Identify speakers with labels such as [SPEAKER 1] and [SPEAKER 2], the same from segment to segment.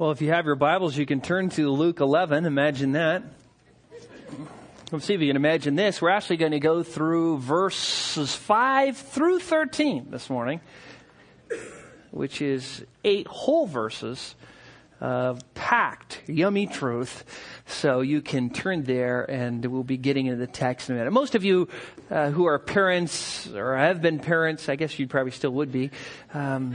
[SPEAKER 1] Well, if you have your Bibles, you can turn to Luke 11. Imagine that. Let's see if you can imagine this. We're actually going to go through verses 5 through 13 this morning, which is eight whole verses of packed, yummy truth. So you can turn there and we'll be getting into the text in a minute. Most of you uh, who are parents or have been parents, I guess you probably still would be, um,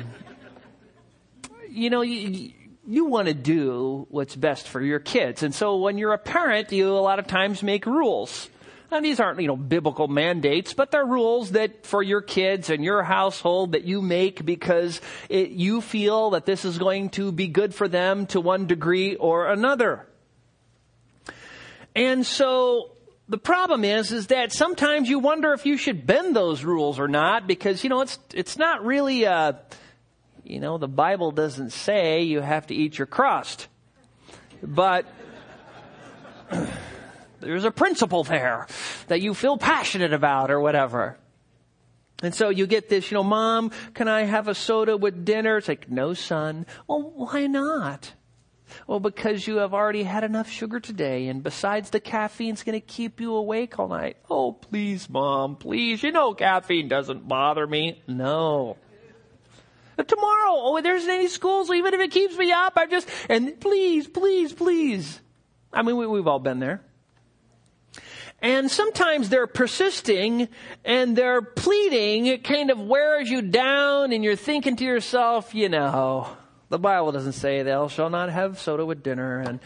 [SPEAKER 1] you know, you, you want to do what's best for your kids. And so when you're a parent, you a lot of times make rules. And these aren't, you know, biblical mandates, but they're rules that for your kids and your household that you make because it, you feel that this is going to be good for them to one degree or another. And so the problem is, is that sometimes you wonder if you should bend those rules or not because, you know, it's, it's not really a, you know, the Bible doesn't say you have to eat your crust. But there's a principle there that you feel passionate about or whatever. And so you get this, you know, mom, can I have a soda with dinner? It's like, no, son. Well, why not? Well, because you have already had enough sugar today, and besides, the caffeine's going to keep you awake all night. Oh, please, mom, please. You know, caffeine doesn't bother me. No. Tomorrow, oh, there's any schools, even if it keeps me up, I just, and please, please, please. I mean, we, we've all been there. And sometimes they're persisting and they're pleading. It kind of wears you down and you're thinking to yourself, you know, the Bible doesn't say thou shalt not have soda with dinner and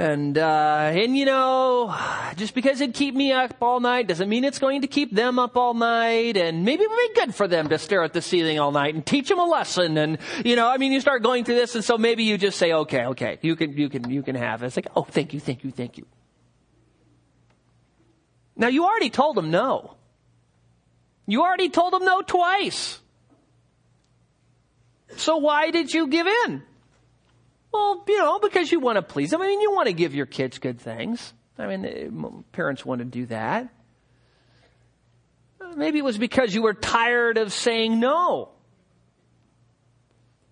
[SPEAKER 1] and, uh, and you know, just because it'd keep me up all night doesn't mean it's going to keep them up all night. And maybe it would be good for them to stare at the ceiling all night and teach them a lesson. And, you know, I mean, you start going through this and so maybe you just say, okay, okay, you can, you can, you can have it. It's like, oh, thank you, thank you, thank you. Now you already told them no. You already told them no twice. So why did you give in? Well, you know, because you want to please them. I mean, you want to give your kids good things. I mean, eh, parents want to do that. Maybe it was because you were tired of saying no.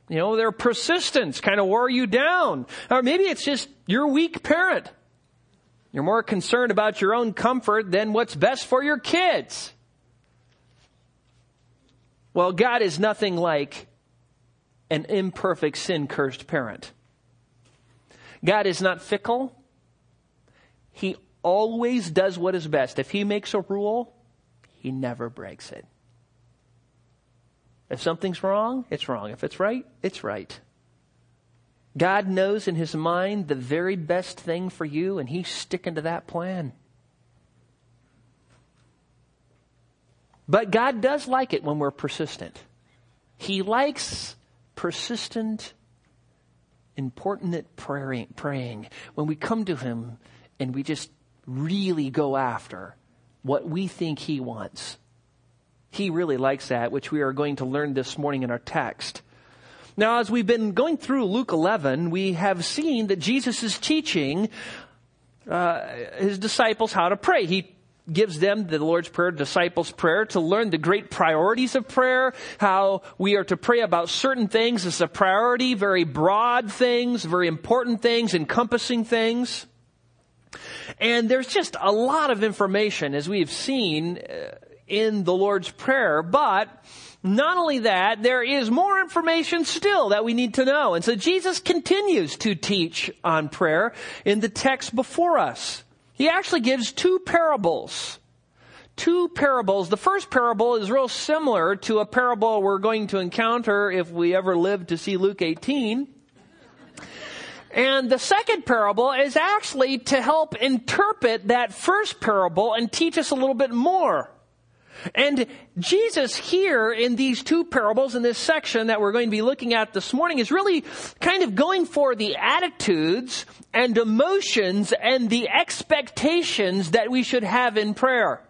[SPEAKER 1] You know, their persistence kind of wore you down. Or maybe it's just you're weak parent. You're more concerned about your own comfort than what's best for your kids. Well, God is nothing like an imperfect, sin cursed parent. God is not fickle. He always does what is best. If He makes a rule, He never breaks it. If something's wrong, it's wrong. If it's right, it's right. God knows in His mind the very best thing for you, and He's sticking to that plan. But God does like it when we're persistent. He likes persistent important praying, praying when we come to Him and we just really go after what we think He wants. He really likes that, which we are going to learn this morning in our text. Now, as we've been going through Luke 11, we have seen that Jesus is teaching uh, his disciples how to pray. He gives them the Lord's Prayer, disciples' prayer, to learn the great priorities of prayer, how we are to pray about certain things as a priority, very broad things, very important things, encompassing things. And there's just a lot of information, as we've seen uh, in the Lord's Prayer, but not only that, there is more information still that we need to know. And so Jesus continues to teach on prayer in the text before us. He actually gives two parables. Two parables. The first parable is real similar to a parable we're going to encounter if we ever live to see Luke 18. And the second parable is actually to help interpret that first parable and teach us a little bit more. And Jesus here in these two parables in this section that we're going to be looking at this morning is really kind of going for the attitudes and emotions and the expectations that we should have in prayer.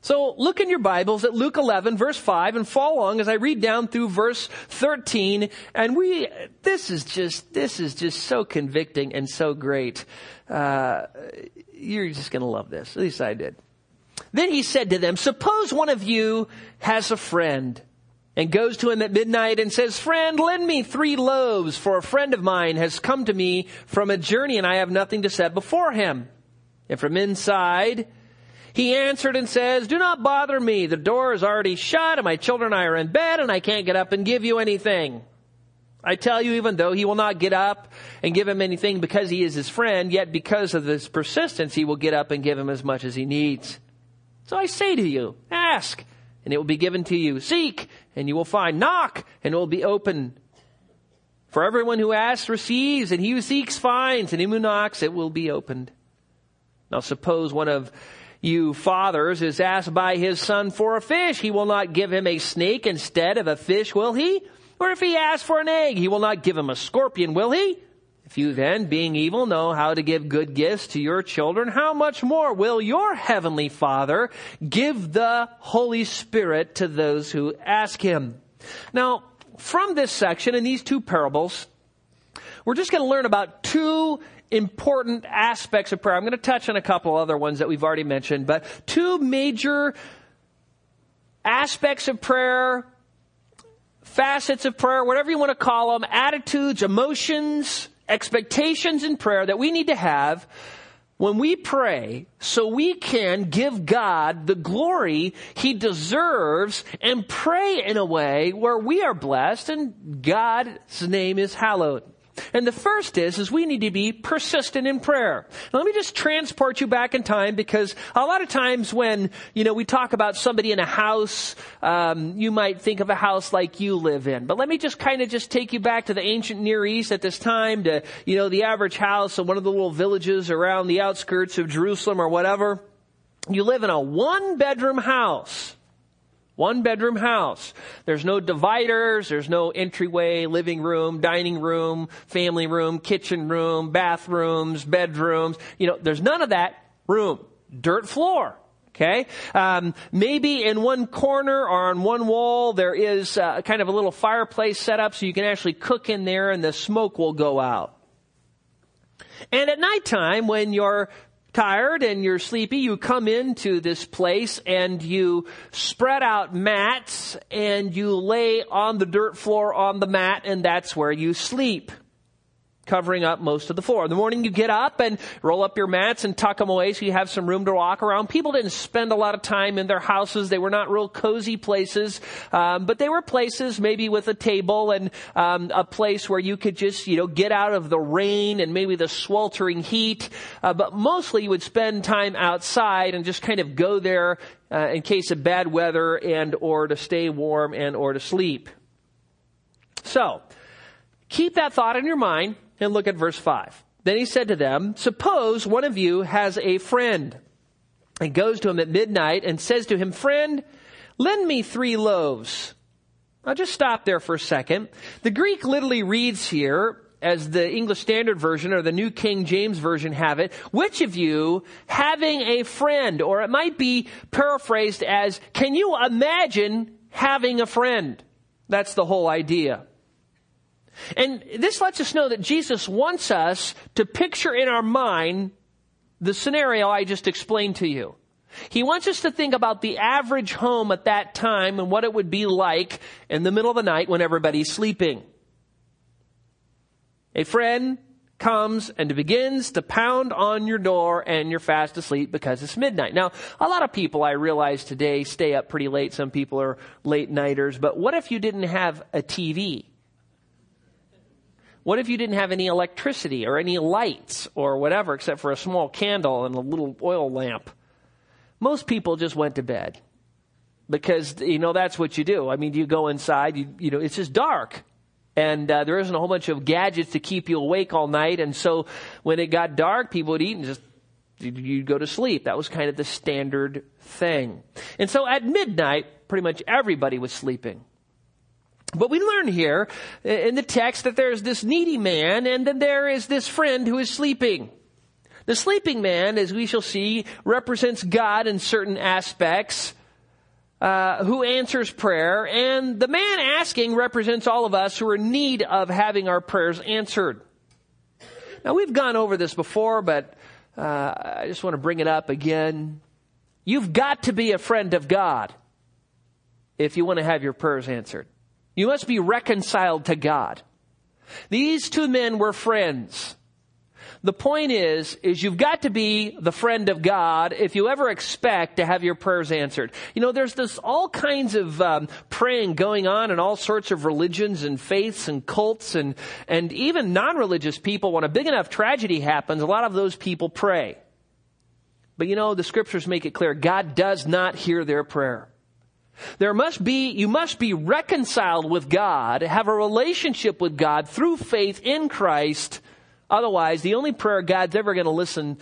[SPEAKER 1] So look in your Bibles at Luke 11 verse 5 and follow along as I read down through verse 13 and we, this is just, this is just so convicting and so great. Uh, you're just gonna love this. At least I did. Then he said to them, suppose one of you has a friend and goes to him at midnight and says, Friend, lend me three loaves, for a friend of mine has come to me from a journey and I have nothing to set before him. And from inside, he answered and says, Do not bother me. The door is already shut and my children and I are in bed and I can't get up and give you anything. I tell you, even though he will not get up and give him anything because he is his friend, yet because of his persistence, he will get up and give him as much as he needs. So I say to you, ask and it will be given to you. Seek and you will find. Knock and it will be open. For everyone who asks receives and he who seeks finds and him who knocks it will be opened. Now suppose one of you fathers is asked by his son for a fish. He will not give him a snake instead of a fish, will he? Or if he asks for an egg, he will not give him a scorpion, will he? If you then, being evil, know how to give good gifts to your children, how much more will your heavenly Father give the Holy Spirit to those who ask him? Now, from this section in these two parables, we're just going to learn about two important aspects of prayer. I'm going to touch on a couple other ones that we've already mentioned, but two major aspects of prayer, facets of prayer, whatever you want to call them, attitudes, emotions, expectations in prayer that we need to have when we pray so we can give God the glory he deserves and pray in a way where we are blessed and God's name is hallowed. And the first is, is we need to be persistent in prayer. Now, let me just transport you back in time because a lot of times when, you know, we talk about somebody in a house, um, you might think of a house like you live in. But let me just kind of just take you back to the ancient Near East at this time to, you know, the average house in one of the little villages around the outskirts of Jerusalem or whatever. You live in a one bedroom house. One bedroom house. There's no dividers, there's no entryway, living room, dining room, family room, kitchen room, bathrooms, bedrooms. You know, there's none of that room. Dirt floor. Okay? Um, maybe in one corner or on one wall there is uh, kind of a little fireplace set up so you can actually cook in there and the smoke will go out. And at nighttime, when you're tired and you're sleepy, you come into this place and you spread out mats and you lay on the dirt floor on the mat and that's where you sleep covering up most of the floor. In the morning you get up and roll up your mats and tuck them away so you have some room to walk around. People didn't spend a lot of time in their houses. They were not real cozy places, um, but they were places maybe with a table and um, a place where you could just you know get out of the rain and maybe the sweltering heat. Uh, but mostly you would spend time outside and just kind of go there uh, in case of bad weather and or to stay warm and or to sleep. So, keep that thought in your mind and look at verse 5. Then he said to them, Suppose one of you has a friend and goes to him at midnight and says to him, Friend, lend me three loaves. I'll just stop there for a second. The Greek literally reads here, as the English Standard Version or the New King James Version have it, which of you having a friend, or it might be paraphrased as, can you imagine having a friend? That's the whole idea. And this lets us know that Jesus wants us to picture in our mind the scenario I just explained to you. He wants us to think about the average home at that time and what it would be like in the middle of the night when everybody's sleeping. A friend comes and begins to pound on your door and you're fast asleep because it's midnight. Now, a lot of people I realize today stay up pretty late. Some people are late nighters, but what if you didn't have a TV? What if you didn't have any electricity or any lights or whatever except for a small candle and a little oil lamp? Most people just went to bed because, you know, that's what you do. I mean, you go inside, you, you know, it's just dark. And uh, there isn't a whole bunch of gadgets to keep you awake all night. And so when it got dark, people would eat and just you'd go to sleep. That was kind of the standard thing. And so at midnight, pretty much everybody was sleeping. But we learn here in the text that there's this needy man and then there is this friend who is sleeping. The sleeping man, as we shall see, represents God in certain aspects, uh, who answers prayer, and the man asking represents all of us who are in need of having our prayers answered. Now we've gone over this before, but uh, I just want to bring it up again. You've got to be a friend of God. if you want to have your prayers answered. You must be reconciled to God. These two men were friends. The point is, is you've got to be the friend of God if you ever expect to have your prayers answered. You know, there's this all kinds of um, praying going on in all sorts of religions and faiths and cults and and even non-religious people. When a big enough tragedy happens, a lot of those people pray. But you know, the scriptures make it clear God does not hear their prayer. There must be, you must be reconciled with God, have a relationship with God through faith in Christ. Otherwise, the only prayer God's ever going to listen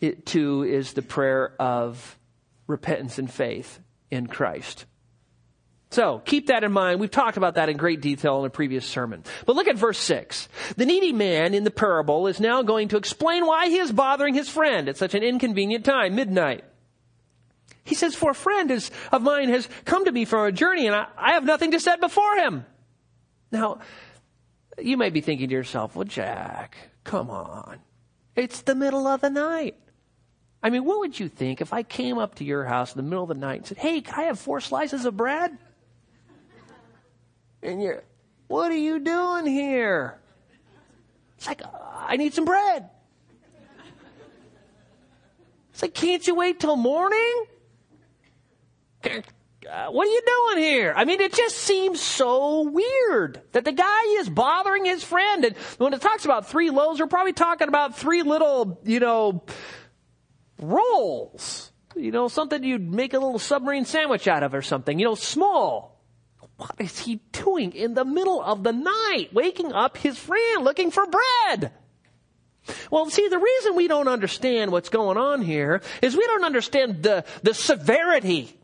[SPEAKER 1] to is the prayer of repentance and faith in Christ. So keep that in mind. We've talked about that in great detail in a previous sermon. But look at verse 6. The needy man in the parable is now going to explain why he is bothering his friend at such an inconvenient time, midnight. He says, For a friend is, of mine has come to me from a journey, and I, I have nothing to set before him. Now, you may be thinking to yourself, Well, Jack, come on. It's the middle of the night. I mean, what would you think if I came up to your house in the middle of the night and said, Hey, can I have four slices of bread? And you're, What are you doing here? It's like, I need some bread. It's like, can't you wait till morning? What are you doing here? I mean, it just seems so weird that the guy is bothering his friend. And when it talks about three loaves, we're probably talking about three little, you know, rolls. You know, something you'd make a little submarine sandwich out of or something, you know, small. What is he doing in the middle of the night, waking up his friend looking for bread? Well, see, the reason we don't understand what's going on here is we don't understand the, the severity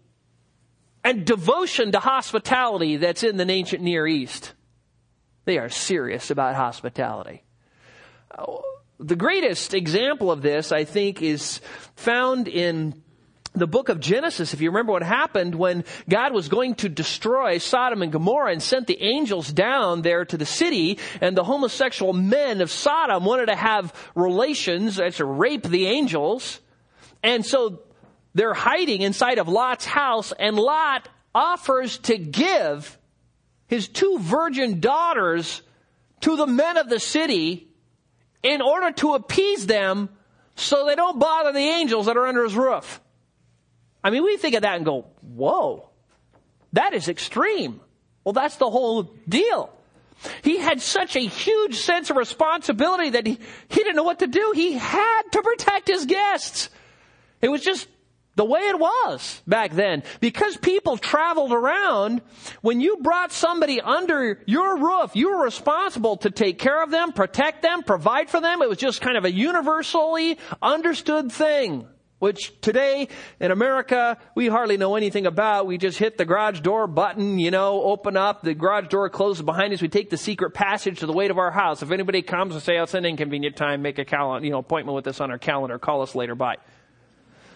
[SPEAKER 1] and devotion to hospitality that's in the ancient Near East. They are serious about hospitality. Uh, the greatest example of this, I think, is found in the book of Genesis, if you remember what happened when God was going to destroy Sodom and Gomorrah and sent the angels down there to the city, and the homosexual men of Sodom wanted to have relations, to rape the angels. And so they're hiding inside of Lot's house, and Lot offers to give his two virgin daughters to the men of the city in order to appease them so they don't bother the angels that are under his roof. I mean, we think of that and go, whoa, that is extreme. Well, that's the whole deal. He had such a huge sense of responsibility that he, he didn't know what to do. He had to protect his guests. It was just the way it was back then. Because people traveled around, when you brought somebody under your roof, you were responsible to take care of them, protect them, provide for them. It was just kind of a universally understood thing. Which today in America, we hardly know anything about. We just hit the garage door button, you know, open up, the garage door closes behind us, we take the secret passage to the weight of our house. If anybody comes and say, oh, it's an inconvenient time, make a calendar, you know, appointment with us on our calendar, call us later, bye.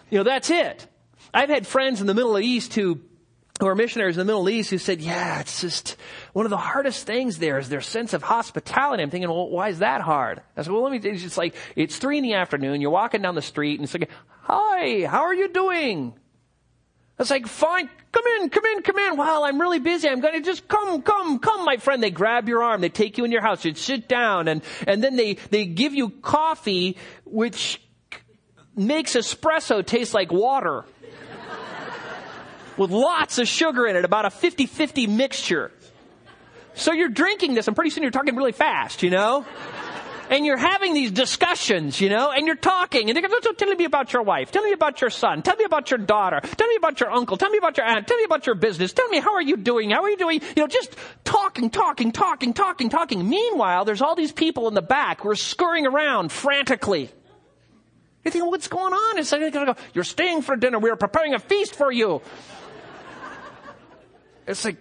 [SPEAKER 1] You know, that's it. I've had friends in the Middle East who who are missionaries in the Middle East who said, yeah, it's just one of the hardest things there is their sense of hospitality. I'm thinking, well, why is that hard? I said, well, let me, it's just like, it's three in the afternoon, you're walking down the street and it's like, hi, how are you doing? It's like, fine, come in, come in, come in. Wow, I'm really busy. I'm going to just come, come, come, my friend. They grab your arm. They take you in your house. You sit down and, and then they, they give you coffee, which makes espresso taste like water. with lots of sugar in it, about a 50-50 mixture. So you're drinking this and pretty soon you're talking really fast, you know? and you're having these discussions, you know, and you're talking, and they're going, so tell me about your wife, tell me about your son, tell me about your daughter, tell me about your uncle, tell me about your aunt, tell me about your business, tell me how are you doing, how are you doing, you know, just talking, talking, talking, talking, talking. Meanwhile, there's all these people in the back who are scurrying around frantically. Think, what's going on? It's like, go, you're staying for dinner. We are preparing a feast for you. It's like,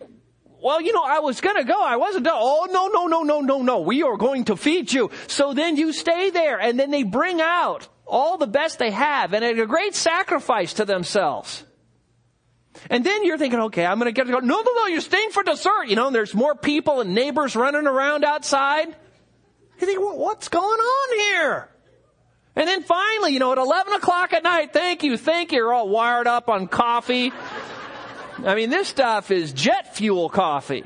[SPEAKER 1] well, you know, I was gonna go. I wasn't done. Oh, no, no, no, no, no, no. We are going to feed you. So then you stay there and then they bring out all the best they have and a great sacrifice to themselves. And then you're thinking, okay, I'm gonna get to go. No, no, no, you're staying for dessert. You know, and there's more people and neighbors running around outside. You think, what's going on here? And then finally, you know, at 11 o'clock at night, thank you, thank you, you're all wired up on coffee. I mean, this stuff is jet fuel coffee.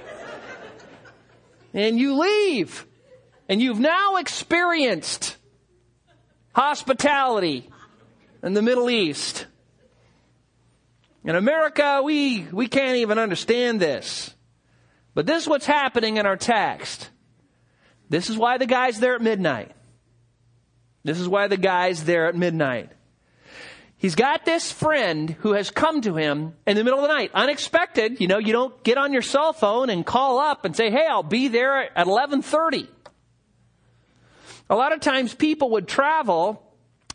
[SPEAKER 1] And you leave. And you've now experienced hospitality in the Middle East. In America, we, we can't even understand this. But this is what's happening in our text. This is why the guy's there at midnight. This is why the guy's there at midnight. He's got this friend who has come to him in the middle of the night, unexpected. You know, you don't get on your cell phone and call up and say, "Hey, I'll be there at 11:30." A lot of times people would travel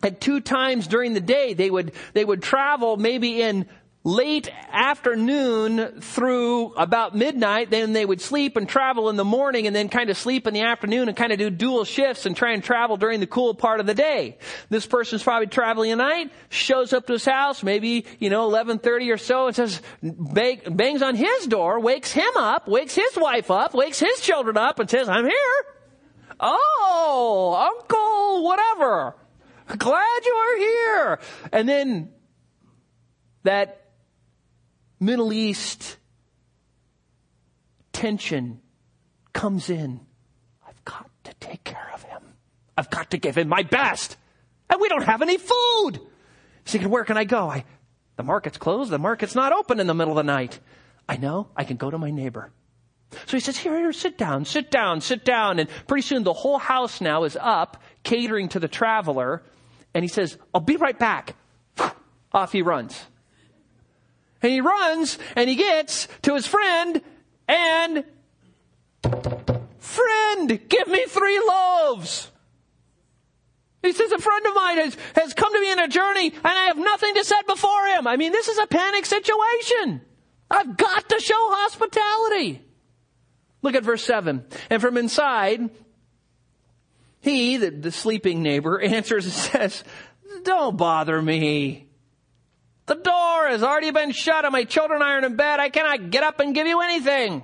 [SPEAKER 1] at two times during the day. They would they would travel maybe in late afternoon through about midnight. Then they would sleep and travel in the morning and then kind of sleep in the afternoon and kind of do dual shifts and try and travel during the cool part of the day. This person's probably traveling at night, shows up to his house, maybe, you know, 1130 or so and says, bang, bangs on his door, wakes him up, wakes his wife up, wakes his children up and says, I'm here. Oh, uncle, whatever. Glad you are here. And then that Middle East tension comes in. I've got to take care of him. I've got to give him my best. And we don't have any food. He's thinking, where can I go? I, the market's closed. The market's not open in the middle of the night. I know I can go to my neighbor. So he says, here, here, sit down, sit down, sit down. And pretty soon the whole house now is up catering to the traveler. And he says, I'll be right back. Off he runs. And he runs and he gets to his friend and, friend, give me three loaves. He says, a friend of mine has, has come to me in a journey and I have nothing to set before him. I mean, this is a panic situation. I've got to show hospitality. Look at verse 7. And from inside, he, the, the sleeping neighbor, answers and says, Don't bother me. The has already been shut and my children aren't in bed. I cannot get up and give you anything.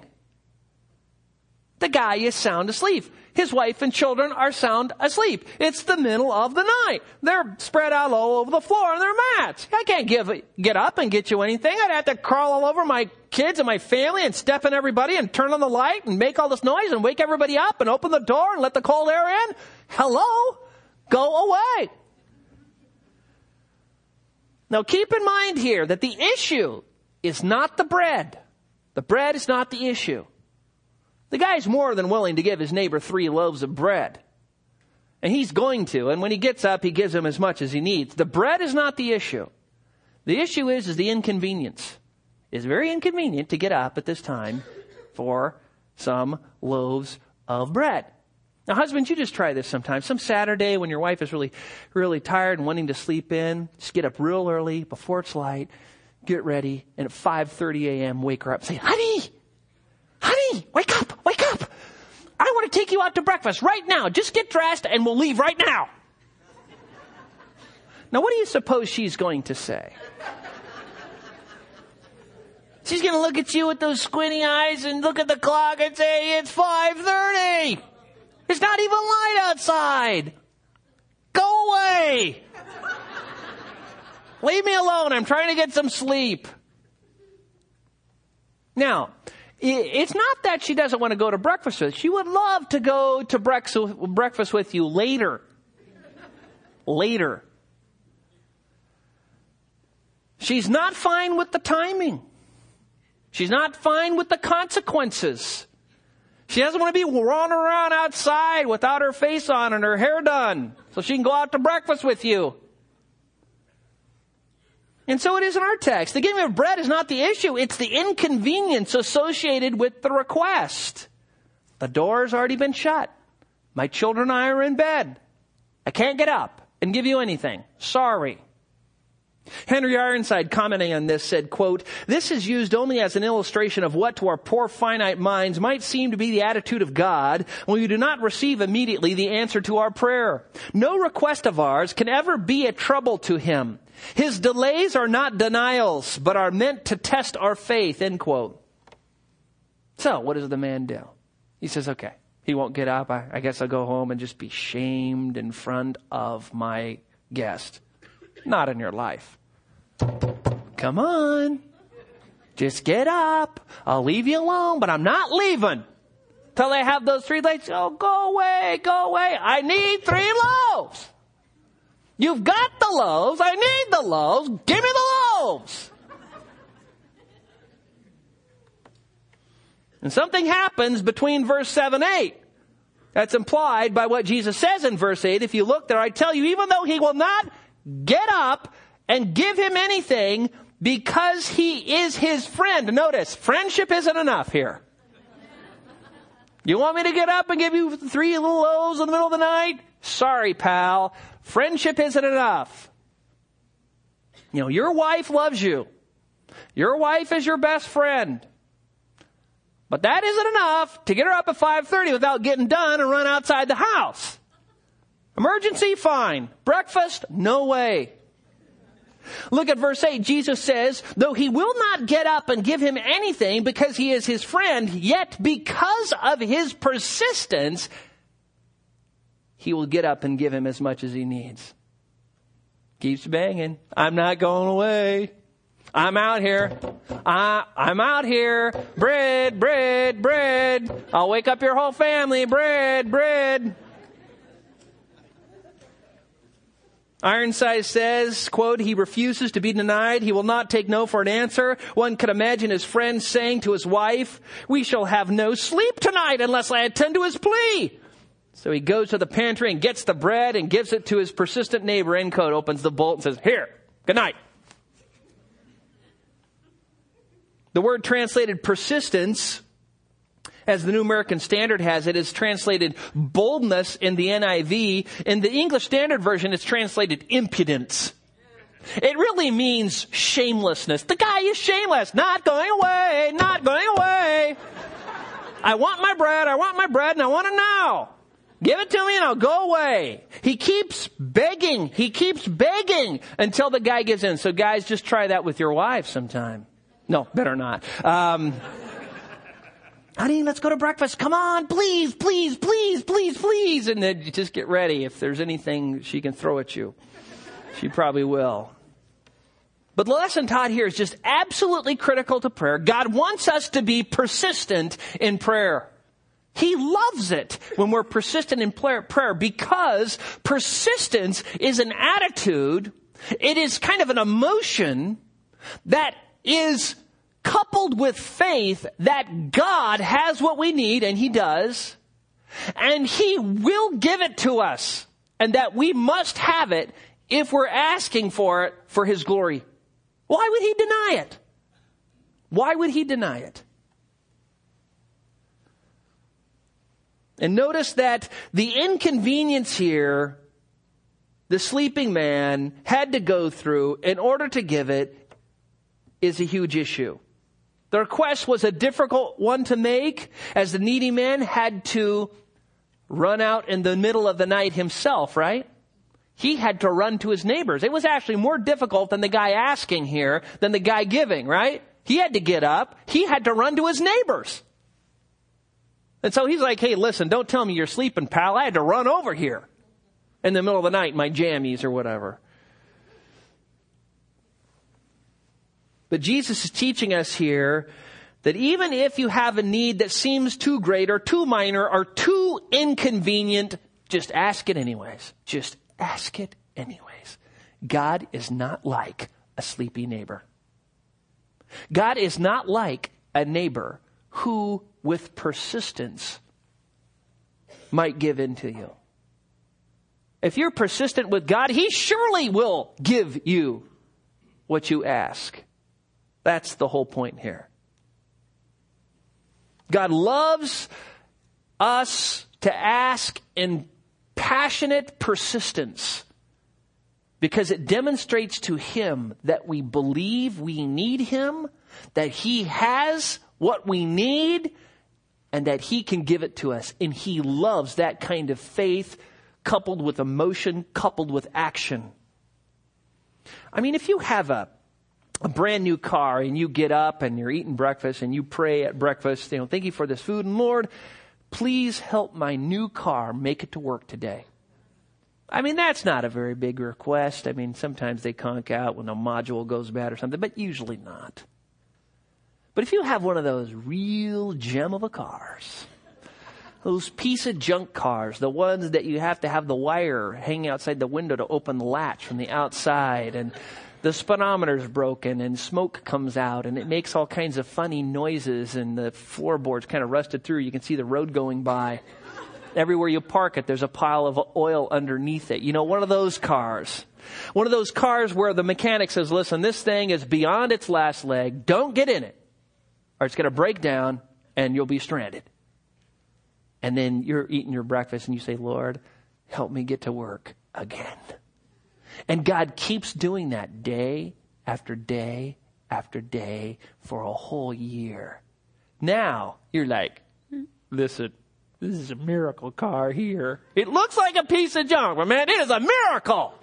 [SPEAKER 1] The guy is sound asleep. His wife and children are sound asleep. It's the middle of the night. They're spread out all over the floor on their mats. I can't give, get up and get you anything. I'd have to crawl all over my kids and my family and step in everybody and turn on the light and make all this noise and wake everybody up and open the door and let the cold air in. Hello? Go away. Now keep in mind here that the issue is not the bread. The bread is not the issue. The guy's more than willing to give his neighbor three loaves of bread. And he's going to, and when he gets up, he gives him as much as he needs. The bread is not the issue. The issue is, is the inconvenience. It's very inconvenient to get up at this time for some loaves of bread. Now, husbands, you just try this sometimes. Some Saturday when your wife is really, really tired and wanting to sleep in, just get up real early before it's light, get ready, and at 5.30 a.m. wake her up and say, honey, honey, wake up, wake up. I want to take you out to breakfast right now. Just get dressed and we'll leave right now. Now, what do you suppose she's going to say? She's going to look at you with those squinty eyes and look at the clock and say, it's 5.30. It's not even light outside. Go away. Leave me alone. I'm trying to get some sleep. Now, it's not that she doesn't want to go to breakfast with. She would love to go to breakfast with you later. Later. She's not fine with the timing. She's not fine with the consequences. She doesn't want to be running around outside without her face on and her hair done so she can go out to breakfast with you. And so it is in our text. The giving of bread is not the issue. It's the inconvenience associated with the request. The door's already been shut. My children and I are in bed. I can't get up and give you anything. Sorry. Henry Ironside commenting on this said, quote, this is used only as an illustration of what to our poor finite minds might seem to be the attitude of God when we do not receive immediately the answer to our prayer. No request of ours can ever be a trouble to Him. His delays are not denials, but are meant to test our faith, end quote. So, what does the man do? He says, okay, he won't get up. I, I guess I'll go home and just be shamed in front of my guest. Not in your life. Come on. Just get up. I'll leave you alone, but I'm not leaving. Till they have those three legs. Oh, go away, go away. I need three loaves. You've got the loaves. I need the loaves. Give me the loaves. And something happens between verse 7 8. That's implied by what Jesus says in verse 8. If you look there, I tell you, even though he will not get up and give him anything because he is his friend. Notice, friendship isn't enough here. You want me to get up and give you three little loaves in the middle of the night? Sorry, pal. Friendship isn't enough. You know, your wife loves you. Your wife is your best friend. But that isn't enough to get her up at 5.30 without getting done and run outside the house. Emergency, fine. Breakfast, no way. Look at verse 8. Jesus says, though he will not get up and give him anything because he is his friend, yet because of his persistence, he will get up and give him as much as he needs. Keeps banging. I'm not going away. I'm out here. I, I'm out here. Bread, bread, bread. I'll wake up your whole family. Bread, bread. Ironside says, quote, he refuses to be denied. He will not take no for an answer. One could imagine his friend saying to his wife, we shall have no sleep tonight unless I attend to his plea. So he goes to the pantry and gets the bread and gives it to his persistent neighbor, end quote, opens the bolt and says, here, good night. The word translated persistence, as the New American Standard has it, is translated boldness in the NIV. In the English Standard Version, it's translated impudence. It really means shamelessness. The guy is shameless. Not going away. Not going away. I want my bread. I want my bread and I want it now. Give it to me and I'll go away. He keeps begging. He keeps begging until the guy gives in. So guys, just try that with your wife sometime. No, better not. Um, honey, let's go to breakfast. Come on, please, please, please, please, please. And then just get ready. If there's anything she can throw at you, she probably will. But the lesson taught here is just absolutely critical to prayer. God wants us to be persistent in prayer. He loves it when we're persistent in prayer because persistence is an attitude. It is kind of an emotion that is coupled with faith that God has what we need, and He does, and He will give it to us, and that we must have it if we're asking for it for His glory. Why would He deny it? Why would He deny it? And notice that the inconvenience here the sleeping man had to go through in order to give it is a huge issue. The request was a difficult one to make as the needy man had to run out in the middle of the night himself, right? He had to run to his neighbors. It was actually more difficult than the guy asking here than the guy giving, right? He had to get up. He had to run to his neighbors. And so he's like, hey, listen, don't tell me you're sleeping, pal. I had to run over here in the middle of the night, in my jammies or whatever. But Jesus is teaching us here that even if you have a need that seems too great or too minor or too inconvenient, just ask it anyways. Just ask it anyways. God is not like a sleepy neighbor. God is not like a neighbor who, with persistence, might give in to you. If you're persistent with God, He surely will give you what you ask. That's the whole point here. God loves us to ask in passionate persistence because it demonstrates to Him that we believe we need Him, that He has what we need, and that He can give it to us. And He loves that kind of faith coupled with emotion, coupled with action. I mean, if you have a a brand new car and you get up and you're eating breakfast and you pray at breakfast, you know, thank you for this food and Lord, please help my new car make it to work today. I mean, that's not a very big request. I mean, sometimes they conk out when a module goes bad or something, but usually not. But if you have one of those real gem of a cars, those piece of junk cars, the ones that you have to have the wire hanging outside the window to open the latch from the outside and the speedometer's broken and smoke comes out and it makes all kinds of funny noises and the floorboard's kind of rusted through. You can see the road going by. Everywhere you park it, there's a pile of oil underneath it. You know, one of those cars. One of those cars where the mechanic says, listen, this thing is beyond its last leg. Don't get in it or it's going to break down and you'll be stranded. And then you're eating your breakfast and you say, Lord, help me get to work again. And God keeps doing that day after day after day for a whole year. Now you're like, listen, this is a miracle car here. It looks like a piece of junk, but man, it is a miracle.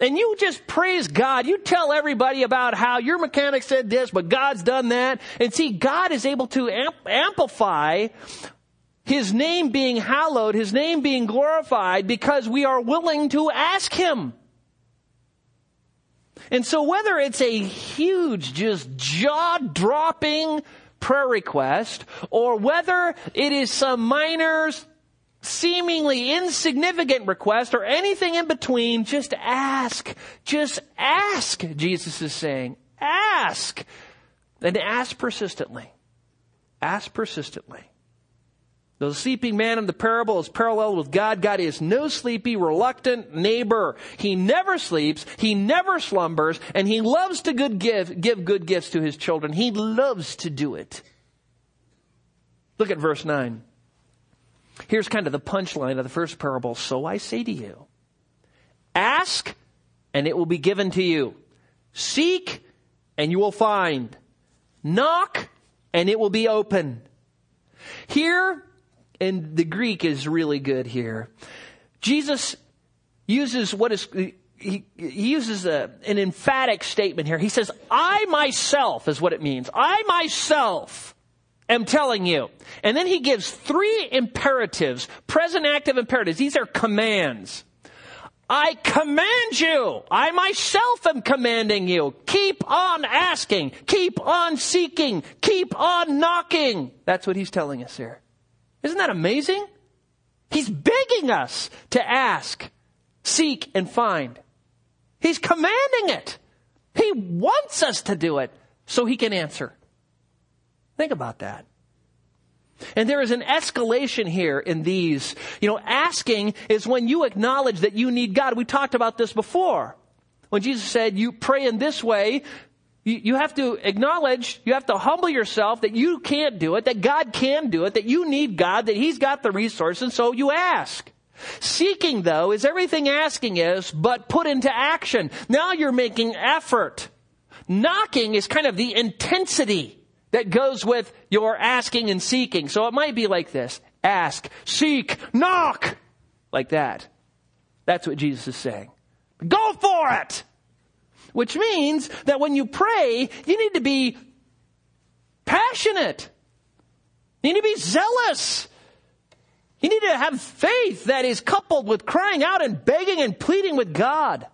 [SPEAKER 1] and you just praise God. You tell everybody about how your mechanic said this, but God's done that. And see, God is able to amp- amplify his name being hallowed, His name being glorified because we are willing to ask Him. And so whether it's a huge, just jaw-dropping prayer request or whether it is some minor, seemingly insignificant request or anything in between, just ask. Just ask, Jesus is saying. Ask. And ask persistently. Ask persistently. The sleeping man in the parable is paralleled with God. God is no sleepy, reluctant neighbor. He never sleeps, he never slumbers, and he loves to good give, give good gifts to his children. He loves to do it. Look at verse 9. Here's kind of the punchline of the first parable. So I say to you, ask and it will be given to you. Seek and you will find. Knock and it will be open. Here, and the Greek is really good here. Jesus uses what is, he, he uses a, an emphatic statement here. He says, I myself is what it means. I myself am telling you. And then he gives three imperatives, present active imperatives. These are commands. I command you. I myself am commanding you. Keep on asking. Keep on seeking. Keep on knocking. That's what he's telling us here. Isn't that amazing? He's begging us to ask, seek, and find. He's commanding it. He wants us to do it so he can answer. Think about that. And there is an escalation here in these. You know, asking is when you acknowledge that you need God. We talked about this before. When Jesus said, you pray in this way, you, have to acknowledge, you have to humble yourself that you can't do it, that God can do it, that you need God, that He's got the resources, so you ask. Seeking, though, is everything asking is, but put into action. Now you're making effort. Knocking is kind of the intensity that goes with your asking and seeking. So it might be like this. Ask, seek, knock. Like that. That's what Jesus is saying. Go for it! Which means that when you pray, you need to be passionate. You need to be zealous. You need to have faith that is coupled with crying out and begging and pleading with God.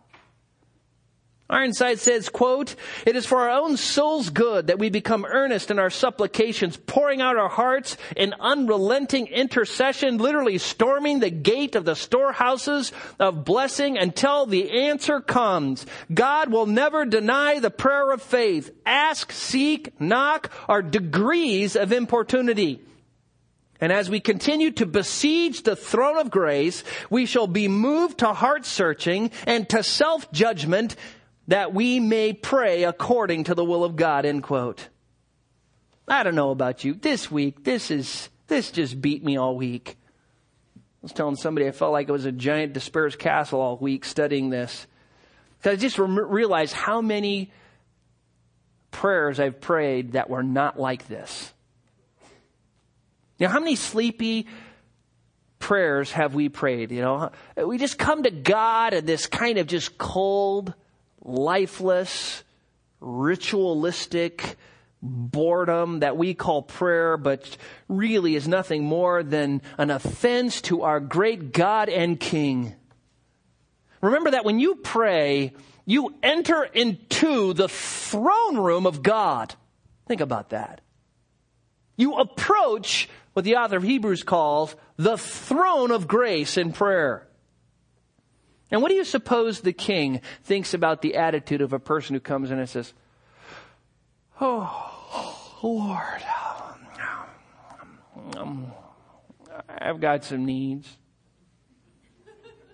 [SPEAKER 1] Ironside says, quote, It is for our own soul's good that we become earnest in our supplications, pouring out our hearts in unrelenting intercession, literally storming the gate of the storehouses of blessing until the answer comes. God will never deny the prayer of faith. Ask, seek, knock are degrees of importunity. And as we continue to besiege the throne of grace, we shall be moved to heart searching and to self judgment that we may pray according to the will of God, end quote. I don't know about you. This week, this is, this just beat me all week. I was telling somebody I felt like it was a giant dispersed castle all week studying this. Because I just re- realized how many prayers I've prayed that were not like this. You know, how many sleepy prayers have we prayed? You know, we just come to God in this kind of just cold, lifeless, ritualistic boredom that we call prayer, but really is nothing more than an offense to our great God and King. Remember that when you pray, you enter into the throne room of God. Think about that. You approach what the author of Hebrews calls the throne of grace in prayer. And what do you suppose the king thinks about the attitude of a person who comes in and says, Oh, Lord, um, I've got some needs.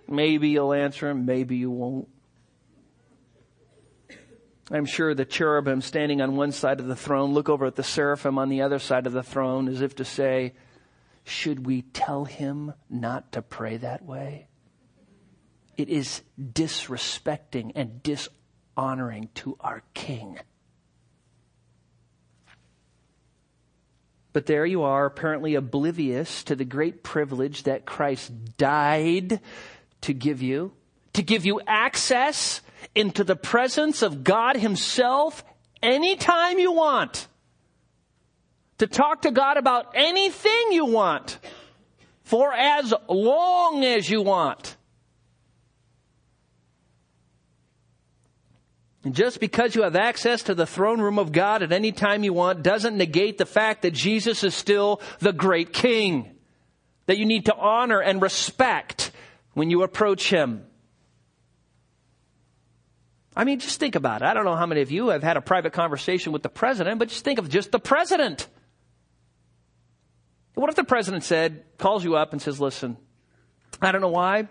[SPEAKER 1] Maybe you'll answer them, maybe you won't. I'm sure the cherubim standing on one side of the throne look over at the seraphim on the other side of the throne as if to say, should we tell him not to pray that way? It is disrespecting and dishonoring to our king. But there you are, apparently oblivious to the great privilege that Christ died to give you, to give you access into the presence of God Himself anytime you want. To talk to God about anything you want for as long as you want. Just because you have access to the throne room of God at any time you want doesn't negate the fact that Jesus is still the great king that you need to honor and respect when you approach him. I mean, just think about it. I don't know how many of you have had a private conversation with the president, but just think of just the president. What if the president said, calls you up and says, listen, I don't know why.